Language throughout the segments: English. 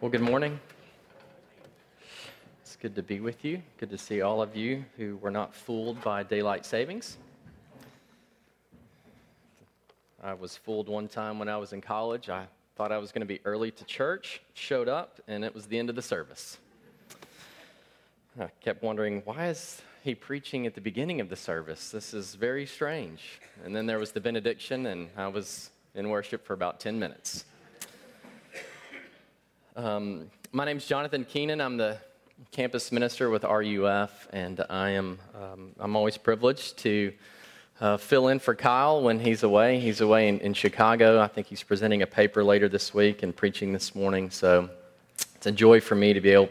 Well, good morning. It's good to be with you. Good to see all of you who were not fooled by daylight savings. I was fooled one time when I was in college. I thought I was going to be early to church, showed up, and it was the end of the service. I kept wondering, why is he preaching at the beginning of the service? This is very strange. And then there was the benediction, and I was in worship for about 10 minutes. Um, my name is Jonathan Keenan. I'm the campus minister with RUF, and I am um, I'm always privileged to uh, fill in for Kyle when he's away. He's away in, in, Chicago. I think he's presenting a paper later this week and preaching this morning. So it's a joy for me to be able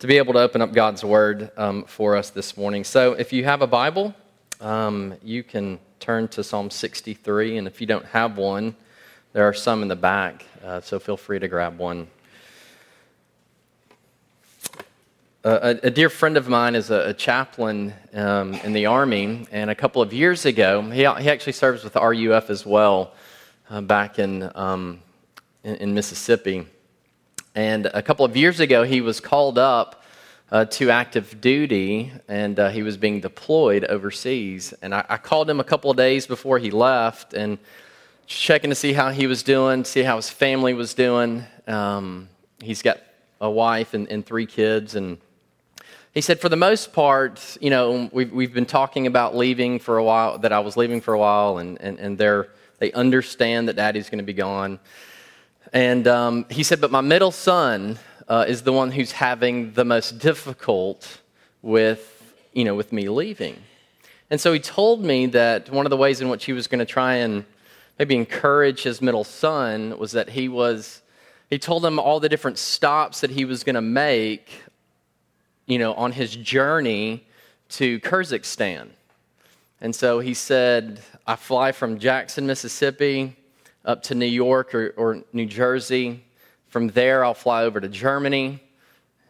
to be able to open up God's Word um, for us this morning. So if you have a Bible, um, you can turn to Psalm 63, and if you don't have one, there are some in the back. Uh, so feel free to grab one. A, a, dear friend of mine is a, a chaplain um, in the Army, and a couple of years ago, he, he actually serves with the RUF as well uh, back in, um, in, in, Mississippi. And a couple of years ago, he was called up uh, to active duty, and uh, he was being deployed overseas. And I, I, called him a couple of days before he left and checking to see how he was doing, see how his family was doing. Um, he's got a wife and, and three kids, and he said, for the most part, you know, we've, we've been talking about leaving for a while, that I was leaving for a while, and, and, and they're, they understand that daddy's going to be gone. And um, he said, but my middle son uh, is the one who's having the most difficult with, you know, with me leaving. And so he told me that one of the ways in which he was going to try and maybe encourage his middle son was that he was, he told him all the different stops that he was going to make you know, on his journey to Kyrgyzstan. And so he said, I fly from Jackson, Mississippi, up to New York or, or, New Jersey. From there, I'll fly over to Germany.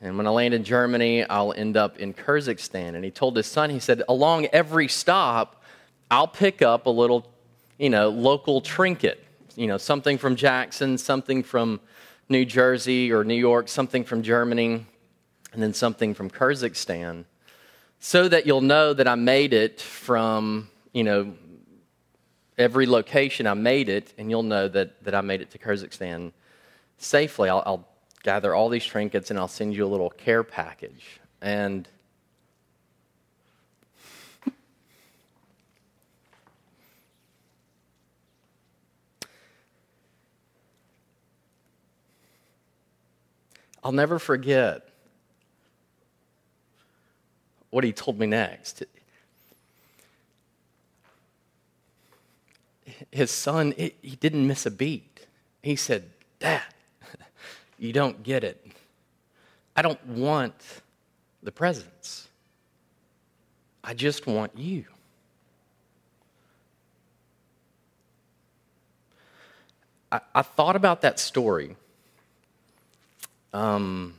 And when I land in Germany, I'll end up in Kyrgyzstan. And he told his son, he said, along every stop, I'll pick up a little, you know, local trinket. You know, something from Jackson, something from New Jersey or New York, something from Germany and then something from Kyrgyzstan, so that you'll know that I made it from, you know, every location I made it, and you'll know that, that I made it to Kyrgyzstan safely. I'll, I'll gather all these trinkets and I'll send you a little care package. And I'll never forget what he told me next. His son, he didn't miss a beat. He said, Dad, you don't get it. I don't want the presents. I just want you. I, I thought about that story um,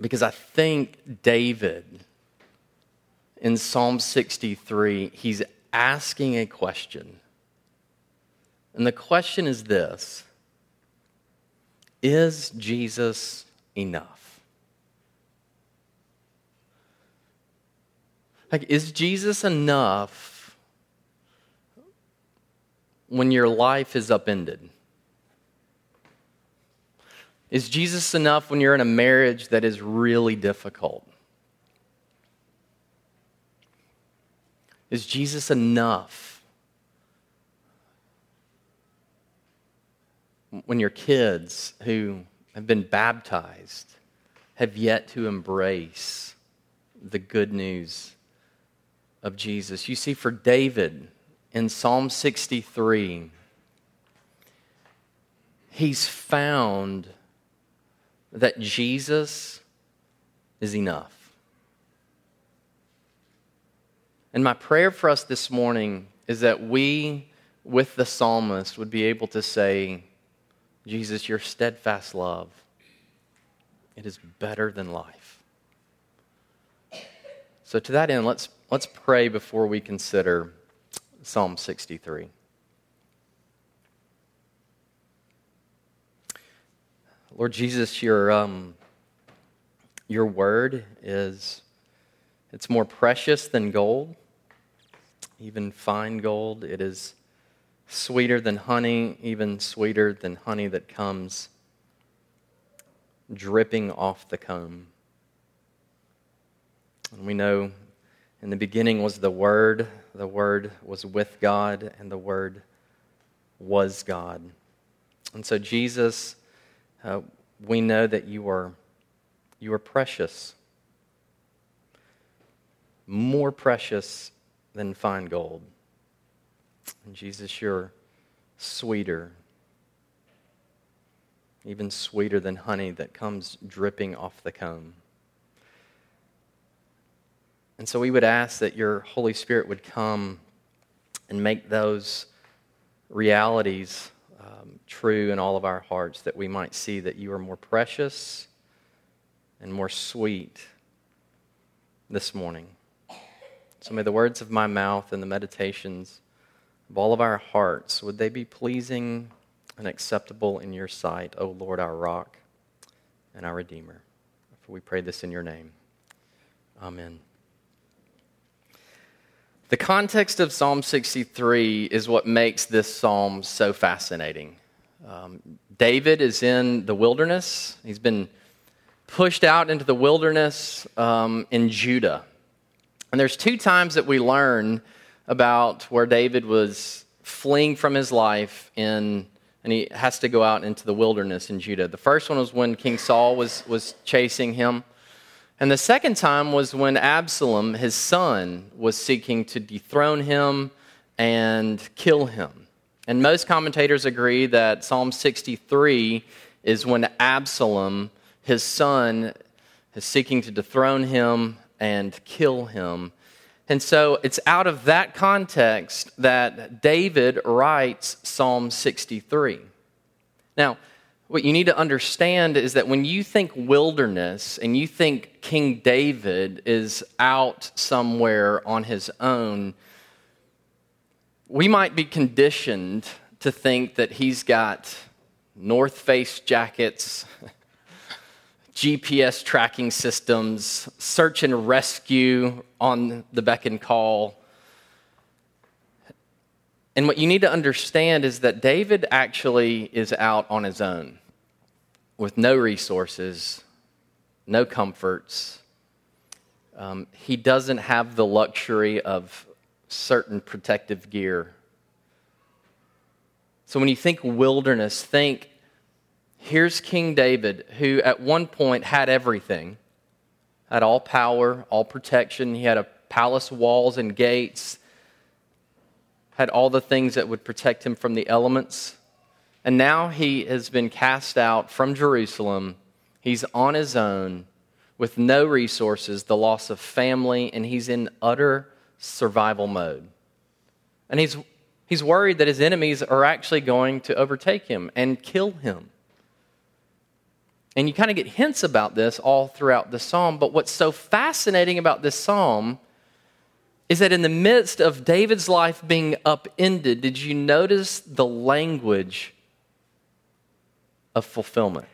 because I think David in Psalm 63, he's asking a question. And the question is this Is Jesus enough? Like, is Jesus enough when your life is upended? Is Jesus enough when you're in a marriage that is really difficult? Is Jesus enough? When your kids who have been baptized have yet to embrace the good news of Jesus. You see, for David in Psalm 63, he's found that Jesus is enough. And my prayer for us this morning is that we, with the psalmist, would be able to say, Jesus, your steadfast love, it is better than life. So, to that end, let's, let's pray before we consider Psalm 63. Lord Jesus, your, um, your word is it's more precious than gold, even fine gold. It is sweeter than honey, even sweeter than honey that comes dripping off the comb. And we know in the beginning was the Word, the Word was with God, and the Word was God. And so, Jesus, uh, we know that you are, you are precious, more precious than fine gold. And Jesus, you're sweeter, even sweeter than honey that comes dripping off the comb. And so we would ask that your Holy Spirit would come and make those realities um, true in all of our hearts, that we might see that you are more precious and more sweet this morning. So may the words of my mouth and the meditations of all of our hearts, would they be pleasing and acceptable in your sight, O Lord, our rock and our Redeemer? For we pray this in your name. Amen. The context of Psalm 63 is what makes this psalm so fascinating. Um, David is in the wilderness. He's been pushed out into the wilderness um, in Judah. And there's two times that we learn about where David was fleeing from his life in, and he has to go out into the wilderness in Judah. The first one was when King Saul was, was chasing him. And the second time was when Absalom, his son, was seeking to dethrone him and kill him. And most commentators agree that Psalm 63 is when Absalom, his son, is seeking to dethrone him and kill him. And so it's out of that context that David writes Psalm 63. Now, what you need to understand is that when you think wilderness and you think King David is out somewhere on his own, we might be conditioned to think that he's got North Face jackets, GPS tracking systems, search and rescue on the beck and call. And what you need to understand is that David actually is out on his own with no resources, no comforts. Um, he doesn't have the luxury of certain protective gear. So when you think wilderness, think here's King David, who at one point had everything had all power, all protection. He had a palace walls and gates had all the things that would protect him from the elements. And now he has been cast out from Jerusalem. He's on his own with no resources, the loss of family, and he's in utter survival mode. And he's, he's worried that his enemies are actually going to overtake him and kill him. And you kind of get hints about this all throughout the psalm. But what's so fascinating about this psalm is that in the midst of David's life being upended, did you notice the language of fulfillment,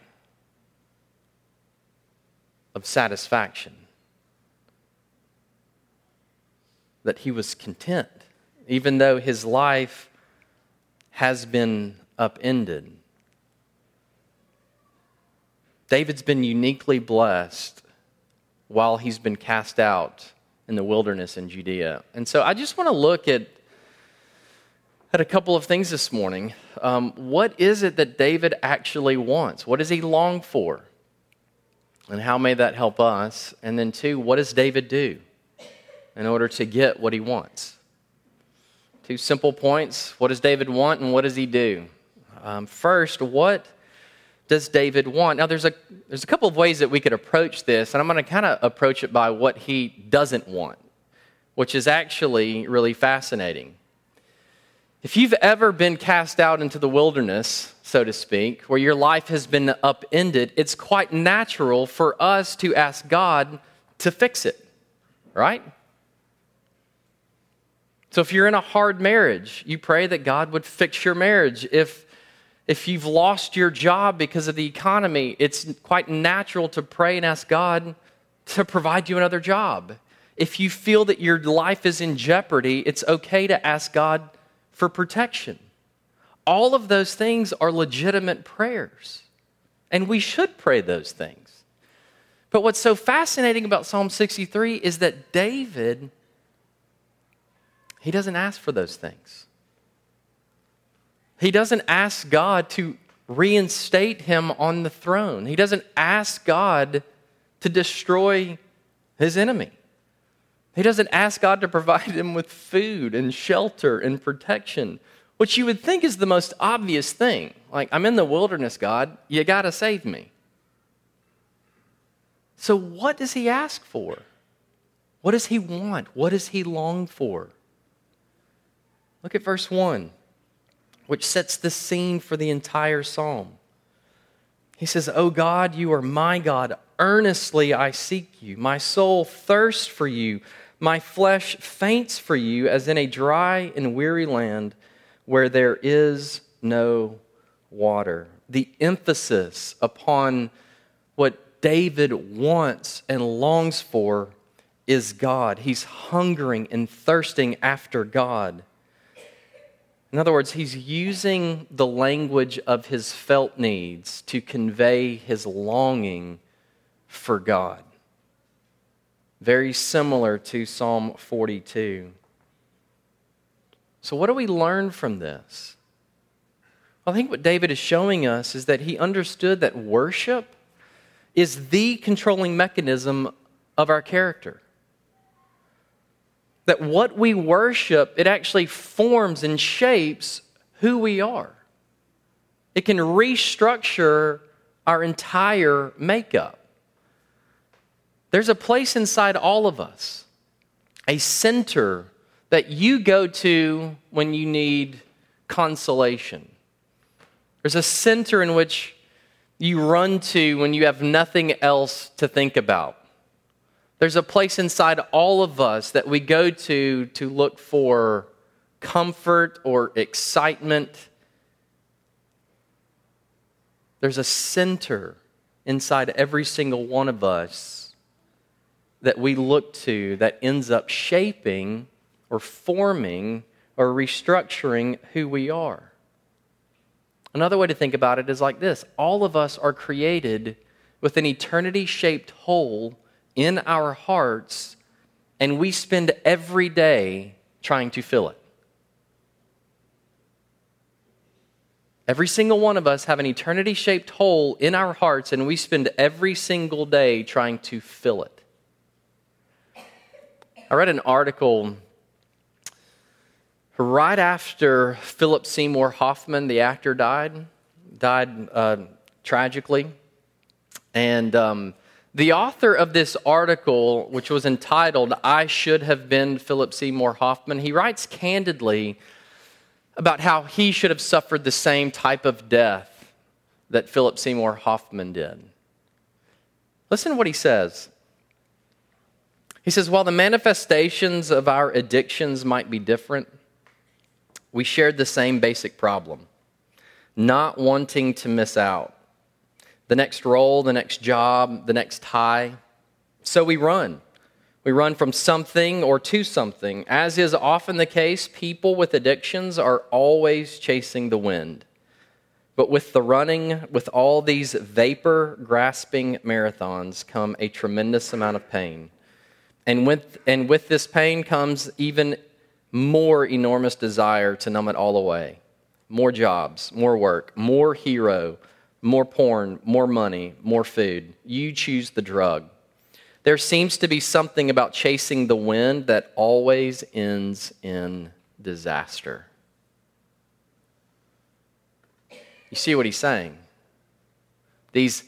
of satisfaction? That he was content, even though his life has been upended. David's been uniquely blessed while he's been cast out in the wilderness in Judea. And so I just want to look at, at a couple of things this morning. Um, what is it that David actually wants? What does he long for? And how may that help us? And then, two, what does David do in order to get what he wants? Two simple points. What does David want and what does he do? Um, first, what does David want? Now, there's a, there's a couple of ways that we could approach this, and I'm going to kind of approach it by what he doesn't want, which is actually really fascinating. If you've ever been cast out into the wilderness, so to speak, where your life has been upended, it's quite natural for us to ask God to fix it, right? So if you're in a hard marriage, you pray that God would fix your marriage. If If you've lost your job because of the economy, it's quite natural to pray and ask God to provide you another job. If you feel that your life is in jeopardy, it's okay to ask God for protection. All of those things are legitimate prayers, and we should pray those things. But what's so fascinating about Psalm 63 is that David, he doesn't ask for those things. He doesn't ask God to reinstate him on the throne. He doesn't ask God to destroy his enemy. He doesn't ask God to provide him with food and shelter and protection, which you would think is the most obvious thing. Like, I'm in the wilderness, God, you got to save me. So, what does he ask for? What does he want? What does he long for? Look at verse 1, which sets the scene for the entire psalm. He says, Oh God, you are my God. Earnestly I seek you. My soul thirsts for you. My flesh faints for you as in a dry and weary land where there is no water. The emphasis upon what David wants and longs for is God. He's hungering and thirsting after God. In other words, he's using the language of his felt needs to convey his longing for God very similar to Psalm 42. So, what do we learn from this? I think what David is showing us is that he understood that worship is the controlling mechanism of our character. That what we worship, it actually forms and shapes who we are. It can restructure our entire makeup. There's a place inside all of us, a center that you go to when you need consolation. There's a center in which you run to when you have nothing else to think about. There's a place inside all of us that we go to to look for comfort or excitement. There's a center inside every single one of us that we look to that ends up shaping or forming or restructuring who we are. Another way to think about it is like this all of us are created with an eternity shaped hole in our hearts, and we spend every day trying to fill it. Every single one of us have an eternity shaped hole in our hearts, and we spend every single day trying to fill it. I read an article right after Philip Seymour Hoffman, the actor, died, died uh, tragically. And um, the author of this article, which was entitled, I Should Have Been Philip Seymour Hoffman, he writes candidly about how he should have suffered the same type of death that Philip Seymour Hoffman did. Listen to what he says. He says, while the manifestations of our addictions might be different, we shared the same basic problem not wanting to miss out. The next role, the next job, the next high. So we run. We run from something or to something. As is often the case, people with addictions are always chasing the wind. But with the running, with all these vapor grasping marathons, come a tremendous amount of pain. And with, and with this pain comes even more enormous desire to numb it all away. More jobs, more work, more hero, more porn, more money, more food. You choose the drug. There seems to be something about chasing the wind that always ends in disaster. You see what he's saying? These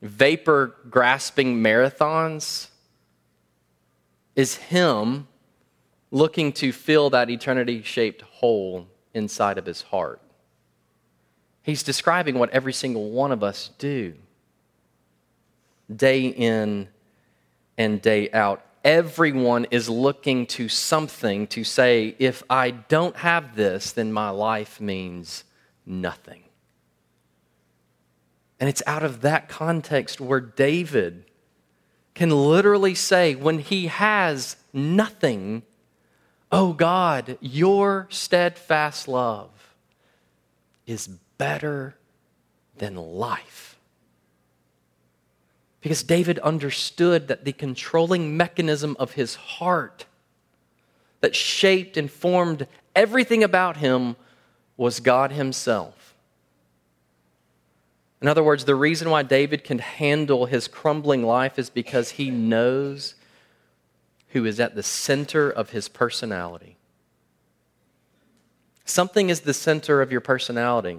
vapor grasping marathons is Him looking to fill that eternity shaped hole inside of His heart. He's describing what every single one of us do day in and day out. Everyone is looking to something to say, if I don't have this, then my life means nothing. And it's out of that context where David can literally say, when he has nothing, Oh God, your steadfast love is better than life. Because David understood that the controlling mechanism of his heart that shaped and formed everything about him was God Himself. In other words, the reason why David can handle his crumbling life is because he knows who is at the center of his personality. Something is the center of your personality.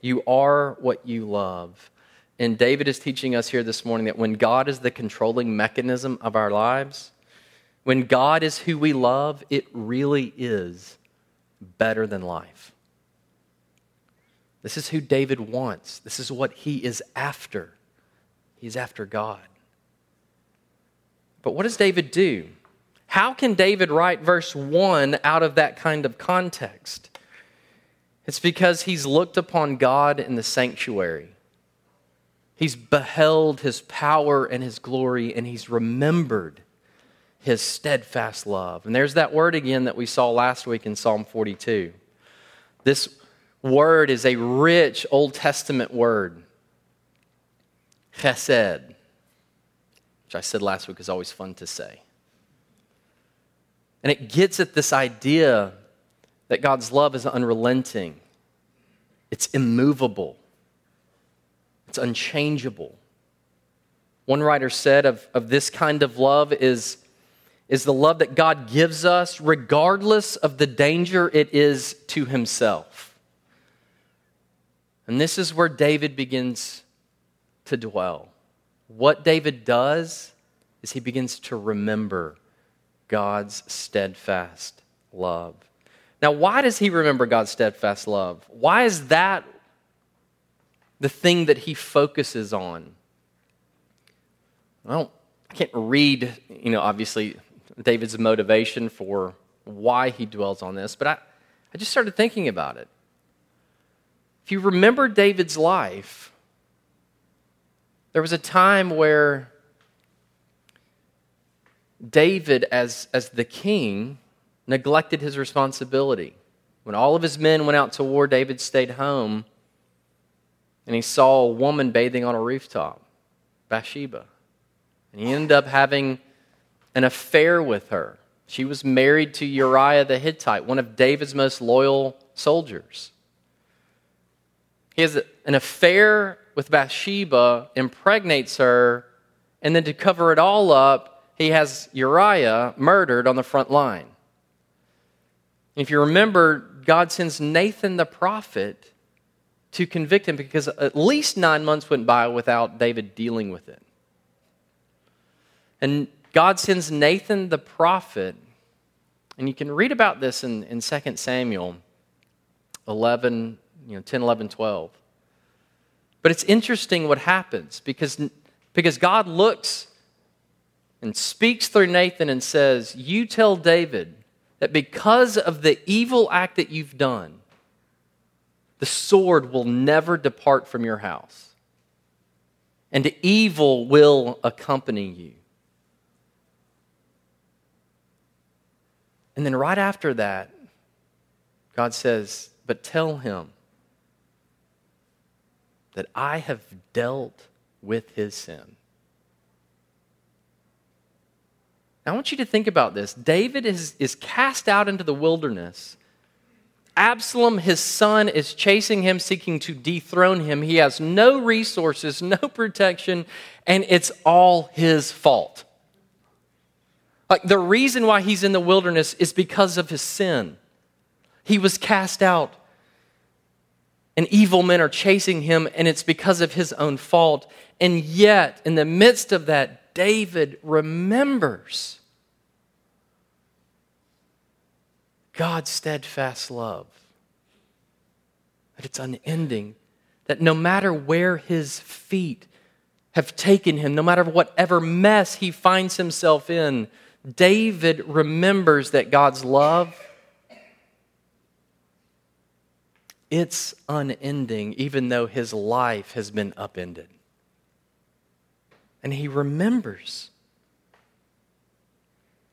You are what you love. And David is teaching us here this morning that when God is the controlling mechanism of our lives, when God is who we love, it really is better than life. This is who David wants. This is what he is after. He's after God. But what does David do? How can David write verse 1 out of that kind of context? It's because he's looked upon God in the sanctuary. He's beheld his power and his glory, and he's remembered his steadfast love. And there's that word again that we saw last week in Psalm 42. This word is a rich Old Testament word, chesed which I said last week is always fun to say. And it gets at this idea that God's love is unrelenting, it's immovable, it's unchangeable. One writer said of, of this kind of love is, is the love that God gives us regardless of the danger it is to himself. And this is where David begins to dwell. What David does is he begins to remember God's steadfast love. Now, why does he remember God's steadfast love? Why is that the thing that he focuses on? Well, I can't read, you know, obviously David's motivation for why he dwells on this, but I, I just started thinking about it. If you remember David's life, there was a time where David, as, as the king, neglected his responsibility. When all of his men went out to war, David stayed home and he saw a woman bathing on a rooftop, Bathsheba. And he ended up having an affair with her. She was married to Uriah the Hittite, one of David's most loyal soldiers. He has an affair with Bathsheba, impregnates her, and then to cover it all up, he has Uriah murdered on the front line. If you remember, God sends Nathan the prophet to convict him because at least nine months went by without David dealing with it. And God sends Nathan the prophet, and you can read about this in, in 2 Samuel 11, you know, 10, 11, 12. But it's interesting what happens because, because God looks and speaks through Nathan and says, You tell David that because of the evil act that you've done, the sword will never depart from your house, and evil will accompany you. And then right after that, God says, But tell him that I have dealt with his sin. Now, I want you to think about this. David is, is cast out into the wilderness. Absalom, his son, is chasing him, seeking to dethrone him. He has no resources, no protection, and it's all his fault. Like the reason why he's in the wilderness is because of his sin. He was cast out and evil men are chasing him, and it's because of his own fault. And yet, in the midst of that, David remembers God's steadfast love, that it's unending, that no matter where his feet have taken him, no matter whatever mess he finds himself in, David remembers that God's love it's unending, even though his life has been upended. And he remembers.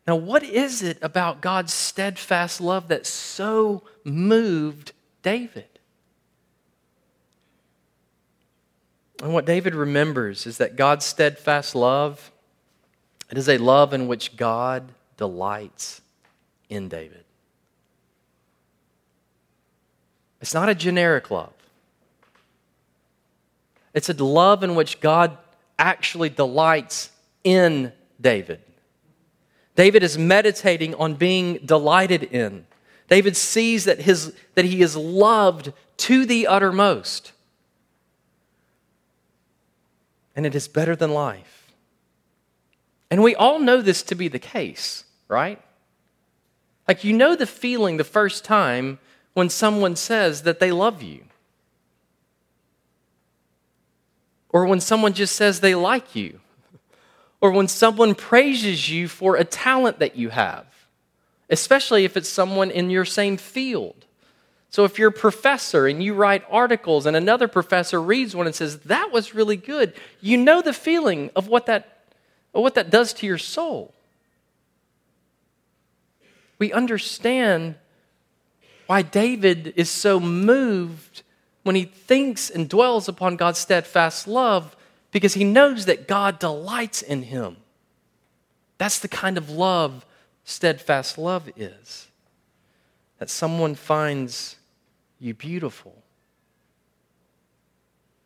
Now, what is it about God's steadfast love that so moved David? And what David remembers is that God's steadfast love, it is a love in which God delights in David. It's not a generic love. It's a love in which God actually delights in David. David is meditating on being delighted in. David sees that, his, that he is loved to the uttermost. And it is better than life. And we all know this to be the case, right? Like, you know the feeling the first time when someone says that they love you. Or when someone just says they like you. Or when someone praises you for a talent that you have, especially if it's someone in your same field. So if you're a professor and you write articles and another professor reads one and says, That was really good, you know the feeling of what that, of what that does to your soul. We understand why David is so moved when he thinks and dwells upon God's steadfast love because he knows that God delights in him. That's the kind of love steadfast love is. That someone finds you beautiful,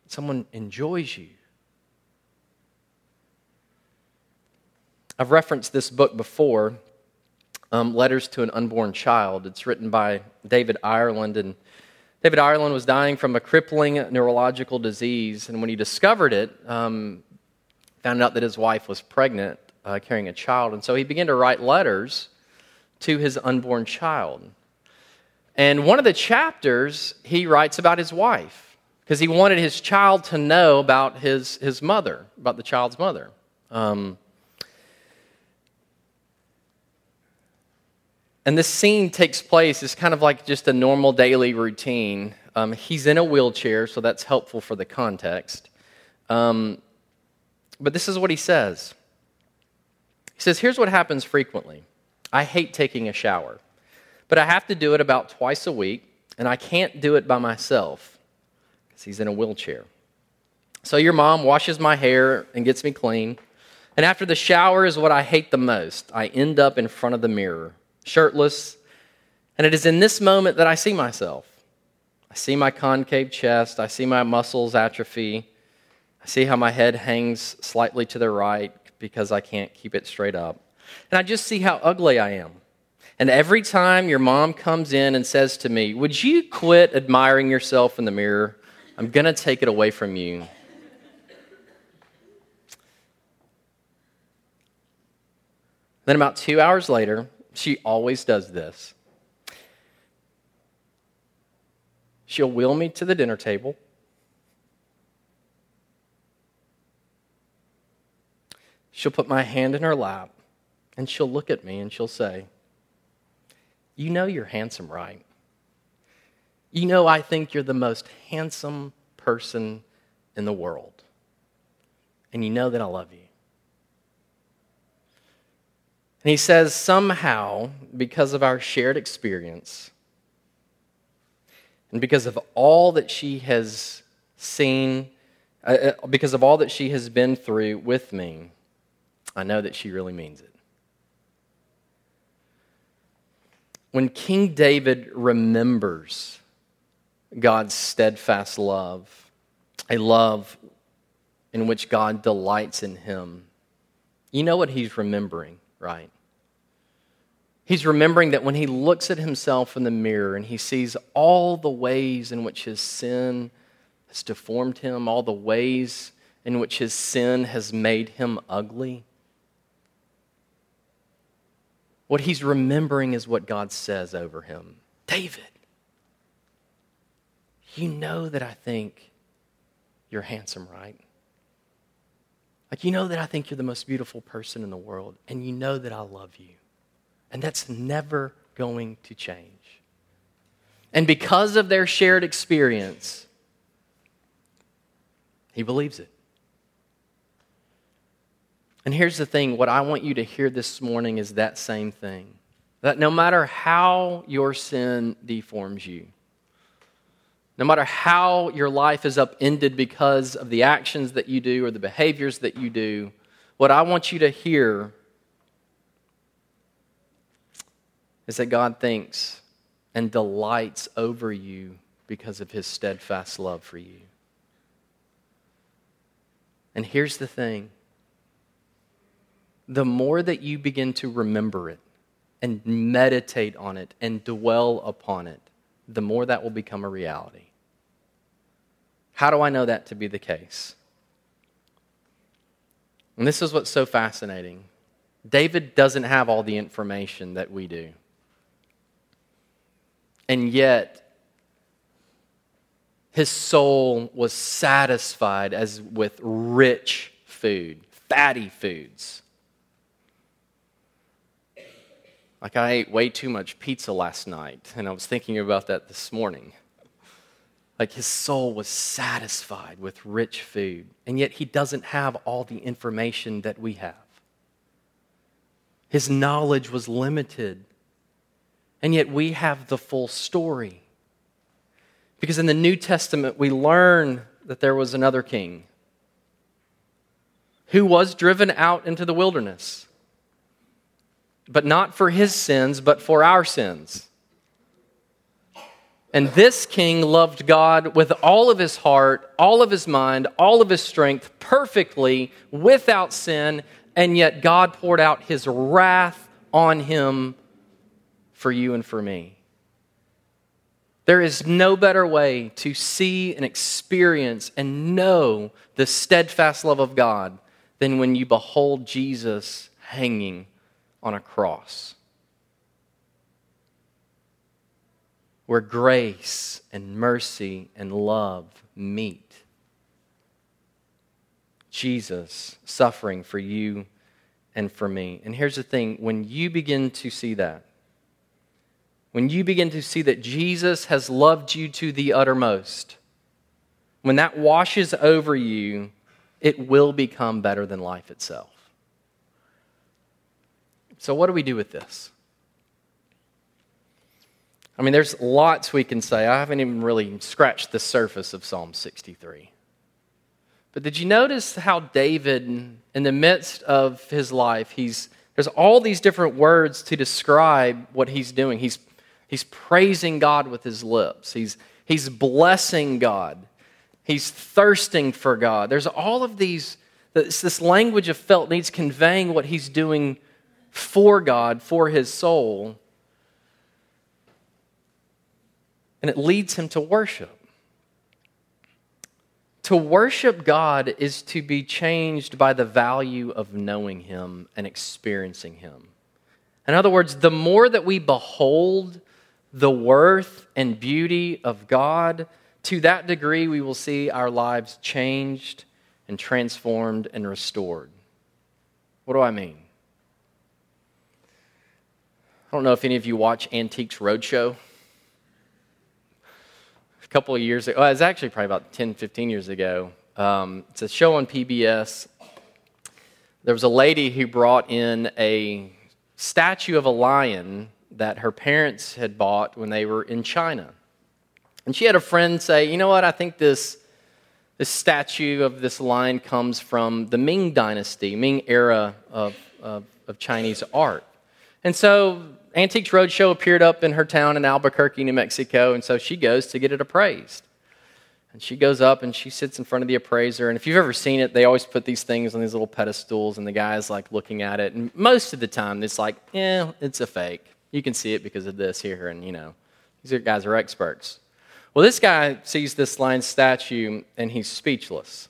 someone enjoys you. I've referenced this book before um, Letters to an Unborn Child. It's written by David Ireland. And David Ireland was dying from a crippling neurological disease. And when he discovered it, um, found out that his wife was pregnant, uh, carrying a child. And so he began to write letters to his unborn child. And one of the chapters, he writes about his wife because he wanted his child to know about his, his mother, about the child's mother. Um, And this scene takes place, it's kind of like just a normal daily routine. Um, he's in a wheelchair, so that's helpful for the context. Um, but this is what he says He says, Here's what happens frequently I hate taking a shower, but I have to do it about twice a week, and I can't do it by myself because he's in a wheelchair. So your mom washes my hair and gets me clean. And after the shower is what I hate the most. I end up in front of the mirror shirtless. And it is in this moment that I see myself. I see my concave chest. I see my muscles atrophy. I see how my head hangs slightly to the right because I can't keep it straight up. And I just see how ugly I am. And every time your mom comes in and says to me, Would you quit admiring yourself in the mirror? I'm going to take it away from you. Then, about two hours later, she always does this. She'll wheel me to the dinner table. She'll put my hand in her lap and she'll look at me and she'll say, You know you're handsome, right? You know I think you're the most handsome person in the world. And you know that I love you. And he says, somehow, because of our shared experience, and because of all that she has seen, uh, uh, because of all that she has been through with me, I know that she really means it. When King David remembers God's steadfast love, a love in which God delights in him, you know what he's remembering right. He's remembering that when he looks at himself in the mirror and he sees all the ways in which his sin has deformed him, all the ways in which his sin has made him ugly, what he's remembering is what God says over him David, you know that I think you're handsome, right? Like, you know that I think you're the most beautiful person in the world, and you know that I love you. And that's never going to change. And because of their shared experience, he believes it. And here's the thing what I want you to hear this morning is that same thing that no matter how your sin deforms you, no matter how your life is upended because of the actions that you do or the behaviors that you do, what I want you to hear is that God thinks and delights over you because of his steadfast love for you. And here's the thing the more that you begin to remember it and meditate on it and dwell upon it, the more that will become a reality. How do I know that to be the case? And this is what's so fascinating. David doesn't have all the information that we do. And yet, his soul was satisfied as with rich food, fatty foods. Like, I ate way too much pizza last night, and I was thinking about that this morning. Like, his soul was satisfied with rich food, and yet he doesn't have all the information that we have. His knowledge was limited, and yet we have the full story. Because in the New Testament, we learn that there was another king who was driven out into the wilderness but not for his sins, but for our sins. And this king loved God with all of his heart, all of his mind, all of his strength, perfectly, without sin, and yet God poured out his wrath on him for you and for me. There is no better way to see and experience and know the steadfast love of God than when you behold Jesus hanging on a cross. Where grace and mercy and love meet. Jesus suffering for you and for me. And here's the thing when you begin to see that, when you begin to see that Jesus has loved you to the uttermost, when that washes over you, it will become better than life itself. So, what do we do with this? I mean, there's lots we can say. I haven't even really scratched the surface of Psalm 63. But did you notice how David, in the midst of his life, he's, there's all these different words to describe what he's doing. He's, he's praising God with his lips, he's, he's blessing God, he's thirsting for God. There's all of these, this, this language of felt needs conveying what he's doing for God, for his soul. And it leads him to worship. To worship God is to be changed by the value of knowing Him and experiencing Him. In other words, the more that we behold the worth and beauty of God, to that degree we will see our lives changed and transformed and restored. What do I mean? I don't know if any of you watch Antiques Roadshow. A couple of years ago, well, it was actually probably about 10, 15 years ago. Um, it's a show on PBS. There was a lady who brought in a statue of a lion that her parents had bought when they were in China. And she had a friend say, You know what? I think this, this statue of this lion comes from the Ming Dynasty, Ming era of, of, of Chinese art. And so Antiques Roadshow appeared up in her town in Albuquerque, New Mexico, and so she goes to get it appraised. And she goes up and she sits in front of the appraiser. And if you've ever seen it, they always put these things on these little pedestals, and the guy's like looking at it. And most of the time, it's like, yeah, it's a fake. You can see it because of this here, and you know, these guys are experts. Well, this guy sees this lion statue and he's speechless.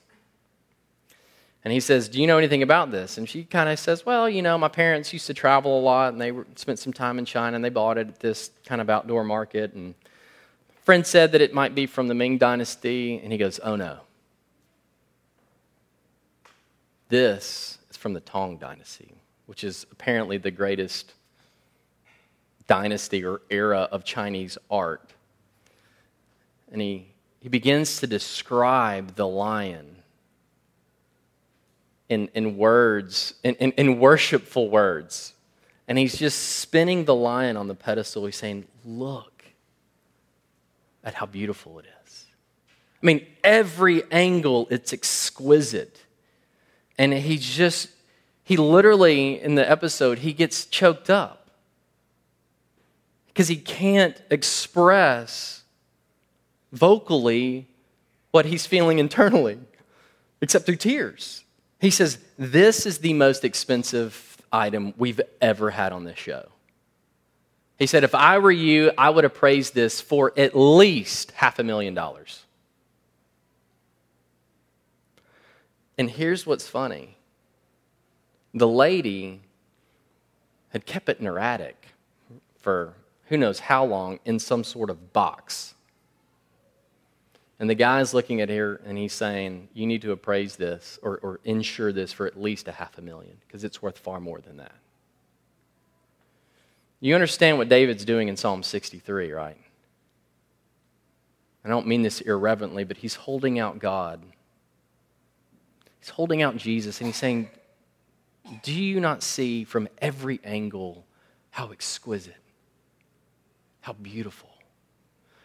And he says, Do you know anything about this? And she kind of says, Well, you know, my parents used to travel a lot and they spent some time in China and they bought it at this kind of outdoor market. And a friend said that it might be from the Ming Dynasty. And he goes, Oh no. This is from the Tang Dynasty, which is apparently the greatest dynasty or era of Chinese art and he, he begins to describe the lion in, in words, in, in, in worshipful words. And he's just spinning the lion on the pedestal. He's saying, Look at how beautiful it is. I mean, every angle, it's exquisite. And he's just, he literally, in the episode, he gets choked up because he can't express vocally what he's feeling internally except through tears. He says, This is the most expensive item we've ever had on this show. He said, If I were you, I would appraise this for at least half a million dollars. And here's what's funny the lady had kept it in her attic for who knows how long in some sort of box. And the guy's looking at here and he's saying, You need to appraise this or, or insure this for at least a half a million because it's worth far more than that. You understand what David's doing in Psalm 63, right? I don't mean this irreverently, but he's holding out God. He's holding out Jesus and he's saying, Do you not see from every angle how exquisite, how beautiful,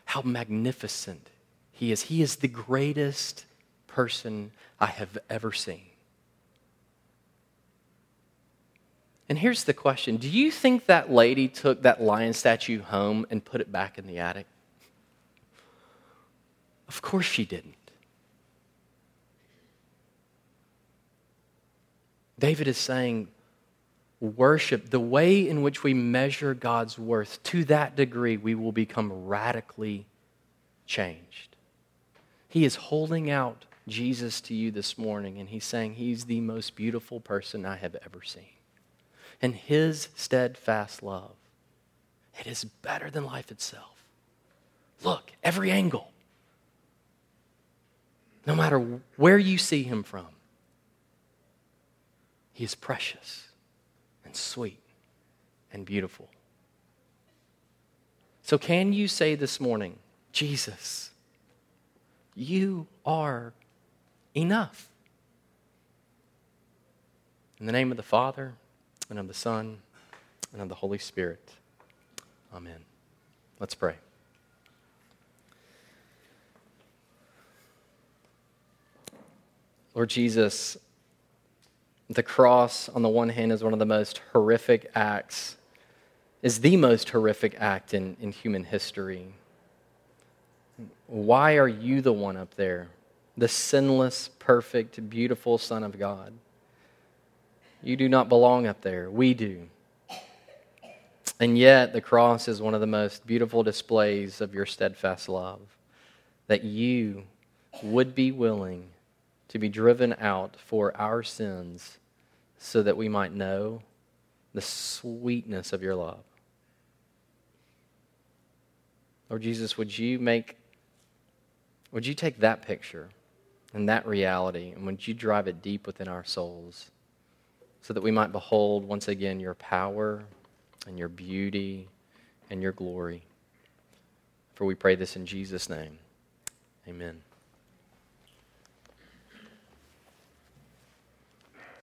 how magnificent he is. He is the greatest person I have ever seen. And here's the question Do you think that lady took that lion statue home and put it back in the attic? Of course she didn't. David is saying, worship, the way in which we measure God's worth, to that degree, we will become radically changed. He is holding out Jesus to you this morning, and he's saying he's the most beautiful person I have ever seen. And his steadfast love, it is better than life itself. Look, every angle, no matter where you see him from, he is precious and sweet and beautiful. So, can you say this morning, Jesus? You are enough. In the name of the Father, and of the Son, and of the Holy Spirit. Amen. Let's pray. Lord Jesus, the cross, on the one hand, is one of the most horrific acts, is the most horrific act in, in human history. Why are you the one up there, the sinless, perfect, beautiful Son of God? You do not belong up there. We do. And yet, the cross is one of the most beautiful displays of your steadfast love. That you would be willing to be driven out for our sins so that we might know the sweetness of your love. Lord Jesus, would you make would you take that picture and that reality and would you drive it deep within our souls so that we might behold once again your power and your beauty and your glory? For we pray this in Jesus' name. Amen.